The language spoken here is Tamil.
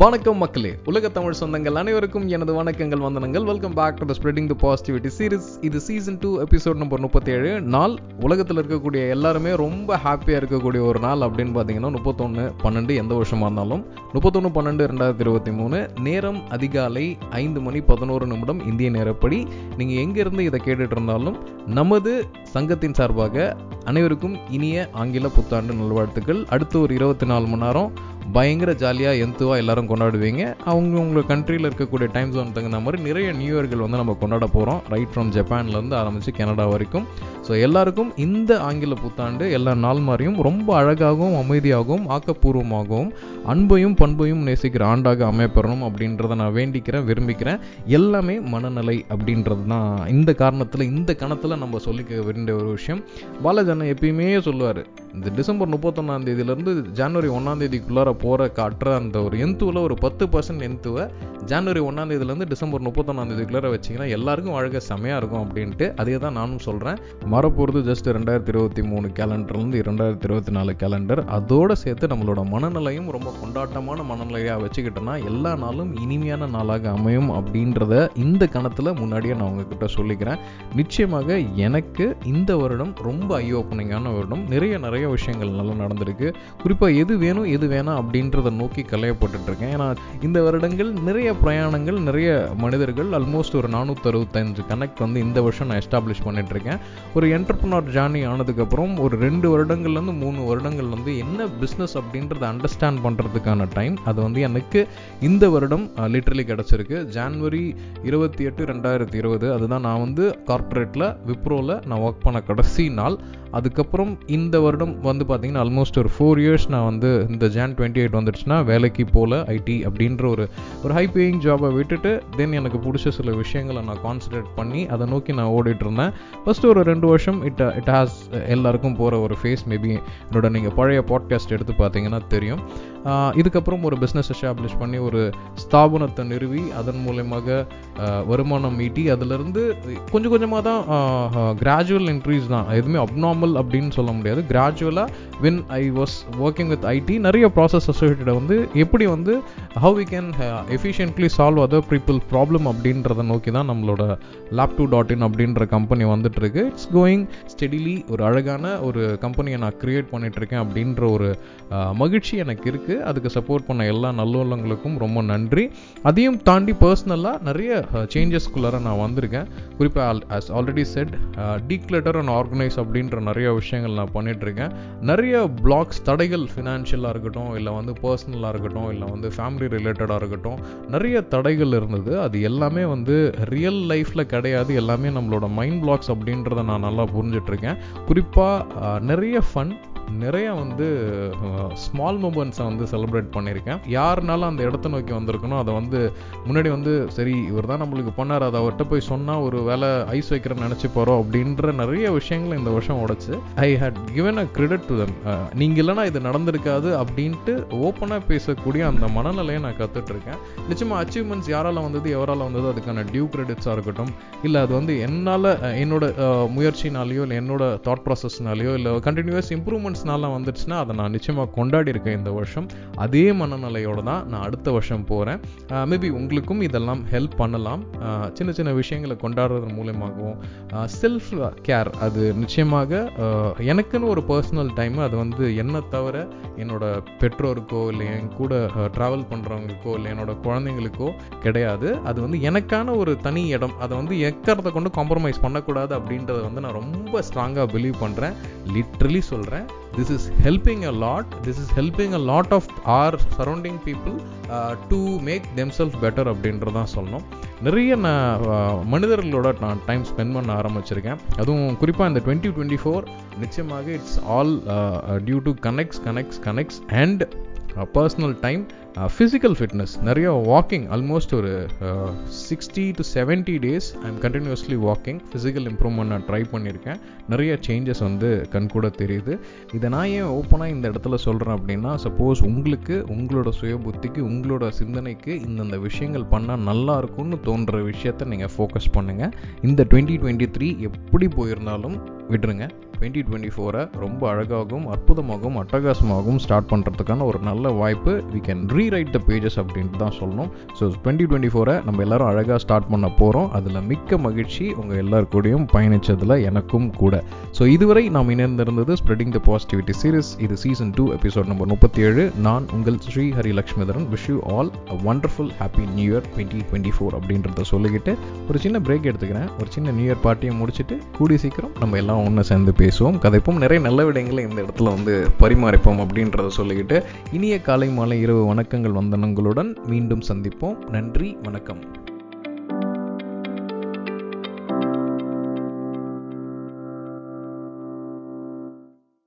வணக்கம் மக்களே. உலக தமிழ் சொந்தங்கள் அனைவருக்கும் எனது வணக்கங்கள் வந்தனங்கள். Welcome back to the spreading the positivity series இது சீசன் டூ எபிசோட் நம்பர் முப்பத்தேழு. நாள் உலகத்தில் இருக்கக்கூடிய எல்லாருமே ரொம்ப ஹாப்பியாக இருக்கக்கூடிய ஒரு நாள் அப்படின்னு பார்த்தீங்கன்னா முப்பத்தொன்று பன்னெண்டு எந்த வருஷமாக இருந்தாலும். முப்பத்தொன்று பன்னெண்டு ரெண்டாயிரத்தி இருபத்தி மூணு. நேரம் அதிகாலை ஐந்து மணி பதினோரு நிமிடம் இந்திய நேரப்படி. நீங்கள் எங்கேருந்து இதை கேட்டுட்டு இருந்தாலும் நமது சங்கத்தின் சார்பாக அனைவருக்கும் இனிய ஆங்கில புத்தாண்டு நல்வாழ்த்துக்கள். அடுத்து ஒரு இருபத்தி நாலு மணி நேரம் பயங்கர ஜாலியாக எந்துவாக எல்லாரும் கொண்டாடுவீங்க. அவங்க உங்கள் கண்ட்ரியில் இருக்கக்கூடிய டைம் ஜோன் தகுந்த மாதிரி நிறைய நியூ இயர்கள் வந்து நம்ம கொண்டாட போகிறோம் ரைட் ஃப்ரம் ஜப்பான்லேருந்து ஆரம்பித்து கனடா வரைக்கும். ஸோ எல்லாருக்கும் இந்த ஆங்கில புத்தாண்டு எல்லா நாள் மாதிரியும் ரொம்ப அழகாகவும் அமைதியாகவும் ஆக்கப்பூர்வமாகவும் அன்பையும் பண்பையும் நேசிக்கிற ஆண்டாக அமையப்பெறணும் அப்படின்றத நான் வேண்டிக்கிறேன் விரும்பிக்கிறேன். எல்லாமே மனநிலை அப்படின்றது தான் இந்த காரணத்தில் இந்த கணத்தில் நம்ம சொல்லிக்க வேண்டிய ஒரு விஷயம். பாலாஜி எப்பயுமே சொல்லுவார் இந்த டிசம்பர் முப்பத்தொன்னாம் தேதியிலேருந்து ஜனவரி ஒன்றாம் தேதிக்குள்ளார போகிற காட்டுற அந்த ஒரு எந்துவில் ஒரு பத்து பர்சன்ட் எந்துவை ஜனவரி ஒன்றாம் தேதியிலேருந்து டிசம்பர் முப்பத்தொன்னாம் தேதிக்குள்ளார வச்சிங்கன்னா எல்லாருக்கும் வாழ்க்கை செமையாக இருக்கும் அப்படின்ட்டு அதே தான் நானும் சொல்கிறேன் வரப்போகிறது ஜஸ்ட் ரெண்டாயிரத்தி இருபத்தி மூணு கேலண்டர்லேருந்து இரண்டாயிரத்தி இருபத்தி நாலு கேலண்டர் அதோடு சேர்த்து நம்மளோட மனநிலையும் ரொம்ப கொண்டாட்டமான மனநிலையாக வச்சுக்கிட்டோன்னா எல்லா நாளும் இனிமையான நாளாக அமையும் அப்படின்றத இந்த கணத்தில் முன்னாடியே நான் உங்ககிட்ட சொல்லிக்கிறேன். நிச்சயமாக எனக்கு இந்த வருடம் ரொம்ப ஐ ஓப்பனிங்கான வருடம். நிறைய நிறைய விஷயங்கள் நல்லா நடந்திருக்கு. குறிப்பாக எது வேணும் எது வேணாம் அப்படின்றத நோக்கி கலையப்பட்டுருக்கேன் ஏன்னா இந்த வருடங்கள் நிறைய பிரயாணங்கள் நிறைய மனிதர்கள் ஆல்மோஸ்ட் ஒரு நானூற்றறுபத்தஞ்சு கனெக்ட் வந்து இந்த வருஷம் நான் எஸ்டாப்ளிஷ் பண்ணிட்டு இருக்கேன் ஒரு என்டர்பிரனர் ஜேர்னி ஆனதுக்கப்புறம் ஒரு ரெண்டு வருடங்கள்லேருந்து மூணு வருடங்கள் வந்து என்ன பிஸ்னஸ் அப்படின்றத அண்டர்ஸ்டாண்ட் பண்ணுறதுக்கான டைம் அது வந்து எனக்கு இந்த வருடம் லிட்ரலி கிடச்சிருக்கு. ஜான்வரி இருபத்தி எட்டு ரெண்டாயிரத்தி இருபது அதுதான் நான் வந்து கார்ப்பரேட்டில் விப்ரோவில் நான் ஒர்க் பண்ண கடைசி நாள். அதுக்கப்புறம் இந்த வருடம் வந்து பார்த்தீங்கன்னா ஆல்மோஸ்ட் ஒரு ஃபோர் இயர்ஸ் நான் வந்து இந்த ஜான் டுவெண்ட்டி எயிட் வந்துடுச்சுன்னா வேலைக்கு போகல ஐடி அப்படின்ற ஒரு ஒரு ஹை பேயிங் ஜாபை விட்டுட்டு தென் எனக்கு பிடிச்ச சில விஷயங்களை நான் கான்சன்ட்ரேட் பண்ணி அதை நோக்கி நான் ஓடிட்டு இருந்தேன். ஃபஸ்ட்டு ஒரு ரெண்டு வருஷம் இட் இட் ஹாஸ் எல்லாருக்கும் போகிற ஒரு ஃபேஸ் மேபி என்னோட நீங்கள் பழைய பாட்காஸ்ட் எடுத்து பார்த்தீங்கன்னா தெரியும். இதுக்கப்புறம் ஒரு பிஸ்னஸ் எஸ்டாப்ளிஷ் பண்ணி ஒரு ஸ்தாபனத்தை நிறுவி அதன் மூலயமாக வருமானம் ஈட்டி அதிலிருந்து கொஞ்சம் கொஞ்சமாக தான் கிராஜுவல் இன்க்ரீஸ் தான். எதுவுமே அப்நார்மல் அப்படின்னு சொல்ல முடியாது. கிராஜுவலாக when I was working with IT நிறைய ப்ராசஸ் அசோசியேட்டடை வந்து எப்படி வந்து how we can efficiently solve other people problem அப்படின்றத நோக்கி தான் நம்மளோட லேப் டூ டாட் இன் அப்படின்ற கம்பெனி வந்துட்டு இருக்கு இட்ஸ் கோயிங் ஸ்டெடிலி ஒரு அழகான ஒரு கம்பெனியை நான் க்ரியேட் பண்ணிகிட்ருக்கேன் அப்படின்ற ஒரு uh, மகிழ்ச்சி எனக்கு இருக்குது அதுக்கு சப்போர்ட் பண்ண எல்லா நல்லுள்ளங்களுக்கும் ரொம்ப நன்றி. அதையும் தாண்டி பர்சனலாக நிறைய uh, சேஞ்சஸ்குள்ளார நான் வந்திருக்கேன். குறிப்பாக as already said declutter and organise அப்படின்ற நிறைய விஷயங்கள் நான் பண்ணிகிட்ருக்கேன் நிறைய பிளாக்ஸ் தடைகள் ஃபினான்ஷியலாக இருக்கட்டும் இல்லை வந்து பர்சனலாக இருக்கட்டும் இல்லை வந்து ஃபேமிலி ரிலேட்டடாக இருக்கட்டும் நிறைய தடைகள் இருந்தது. அது எல்லாமே வந்து ரியல் லைஃப்பில் கிடையாது. எல்லாமே நம்மளோட மைண்ட் பிளாக்ஸ் அப்படின்றத நான் நல்லா புரிஞ்சிட்ருக்கேன் குறிப்பாக நிறைய ஃபன் நிறைய வந்து ஸ்மால் மூமெண்ட்ஸை வந்து செலிப்ரேட் பண்ணியிருக்கேன். யாருனாலும் அந்த இடத்த நோக்கி வந்திருக்கணும் அதை வந்து முன்னாடி வந்து சரி இவர் தான் நம்மளுக்கு பண்ணார் அதை அவர்கிட்ட போய் சொன்னால் ஒரு வேலை ஐஸ் வைக்கிறேன்னு நினச்சி போகிறோம் அப்படின்ற நிறைய விஷயங்களை இந்த வருஷம் உடைச்சு I had given a credit to them நீங்கள் இல்லைனா இது நடந்திருக்காது அப்படின்ட்டு ஓப்பனாக பேசக்கூடிய அந்த மனநிலையை நான் கற்றுட்ருக்கேன் நிச்சயமாக அச்சீவ்மெண்ட்ஸ் யாரால் வந்தது எவரால் வந்தது அதுக்கான டியூ கிரெடிட்ஸாக இருக்கட்டும் இல்லை அது வந்து என்னால் என்னோட முயற்சினாலேயோ இல்லை என்னோட தாட் ப்ராசஸ்னாலேயோ இல்லை கண்டினியூஸ் இம்ப்ரூவ்மெண்ட்ஸ்னால வந்துடுச்சுன்னா அதை நான் நிச்சயமாக கொண்டாடி இருக்கேன் இந்த வருஷம். அதே மனநிலையோடு தான் நான் அடுத்த வருஷம் போகிறேன் மேபி உங்களுக்கும் இதெல்லாம் ஹெல்ப் பண்ணலாம். சின்ன சின்ன விஷயங்களை கொண்டாடுறது மூலயமாகவும் செல்ஃப் கேர் அது நிச்சயமாக எனக்குன்னு ஒரு பர்சனல் டைம் அது வந்து என்னை தவிர என்னோட பெற்றோருக்கோ இல்லை என் கூட ட்ராவல் பண்ணுறவங்களுக்கோ இல்லை என்னோட குழந்தைங்களுக்கோ கிடையாது. அது வந்து எனக்கான ஒரு தனி இடம். அதை வந்து எக்கறதை கொண்டு காம்ப்ரமைஸ் பண்ணக்கூடாது அப்படின்றத வந்து நான் ரொம்ப ஸ்ட்ராங்காக பிலீவ் பண்ணுறேன் லிட்ரலி சொல்கிறேன் this is helping a lot this is helping a lot of our surrounding people to make them self better அப்படின்றதான் சொல்லணும். நிறைய நான் மனிதர்களோட நான் டைம் ஸ்பெண்ட் பண்ண ஆரம்பிச்சிருக்கேன். அதுவும் குறிப்பாக இந்த டுவெண்ட்டி டுவெண்ட்டி ஃபோர் நிச்சயமாக it's all due to connects connects connects and personal time physical fitness நிறைய வாக்கிங் ஆல்மோஸ்ட் ஒரு sixty to seventy days I am continuously walking physical improvement நான் ட்ரை பண்ணியிருக்கேன். நிறைய சேஞ்சஸ் வந்து கண் கூட தெரியுது. இதை நான் ஏன் ஓப்பனாக இந்த இடத்துல சொல்கிறேன் அப்படின்னா சப்போஸ் உங்களுக்கு உங்களோட சுய புத்திக்கு உங்களோட சிந்தனைக்கு இந்தந்த விஷயங்கள் பண்ணால் நல்லா இருக்கும்னு தோன்ற விஷயத்த நீங்கள் ஃபோக்கஸ் பண்ணுங்கள் இந்த டுவெண்ட்டி டுவெண்ட்டி த்ரீ எப்படி போயிருந்தாலும் விட்டுருங்க. டுவெண்ட்டி டுவெண்ட்டி ஃபோரை ரொம்ப அழகாகவும் அற்புதமாகவும் அட்டகாசமாகவும் ஸ்டார்ட் பண்ணுறதுக்கான ஒரு நல்ல வாய்ப்பு. We can rewrite the pages அப்படின்ட்டு தான் சொல்லணும். ஸோ டுவெண்ட்டி டுவெண்ட்டி ஃபோரை நம்ம எல்லாரும் அழகாக ஸ்டார்ட் பண்ண போகிறோம் அதில் மிக்க மகிழ்ச்சி உங்கள் எல்லாருக்கூடையும் பயணித்ததில் எனக்கும் கூட. ஸோ இதுவரை நாம் இணைந்திருந்தது ஸ்ப்ரெடிங் த பாசிட்டிவிட்டி சீரிஸ் இது சீசன் டூ எபிசோட் நம்பர் முப்பத்தி ஏழு நான் உங்கள் Sri Hari Lakshmidharan. Wish you all a wonderful happy new year twenty twenty four அப்படின்றத சொல்லிக்கிட்டு ஒரு சின்ன பிரேக் எடுத்துக்கிறேன். ஒரு சின்ன நியூ இயர் பார்ட்டியை முடிச்சுட்டு கூடி சீக்கிரம் நம்ம எல்லாம் ஒன்று சேர்ந்து பேசுவோம். கதைப்போம். நிறைய நல்ல விடயங்களை இந்த இடத்துல வந்து பரிமாறிப்போம் அப்படின்றத சொல்லிக்கிட்டு இனிய காலை மாலை இரவு வணக்கங்கள் வந்தனங்களுடன் மீண்டும் சந்திப்போம். நன்றி வணக்கம்.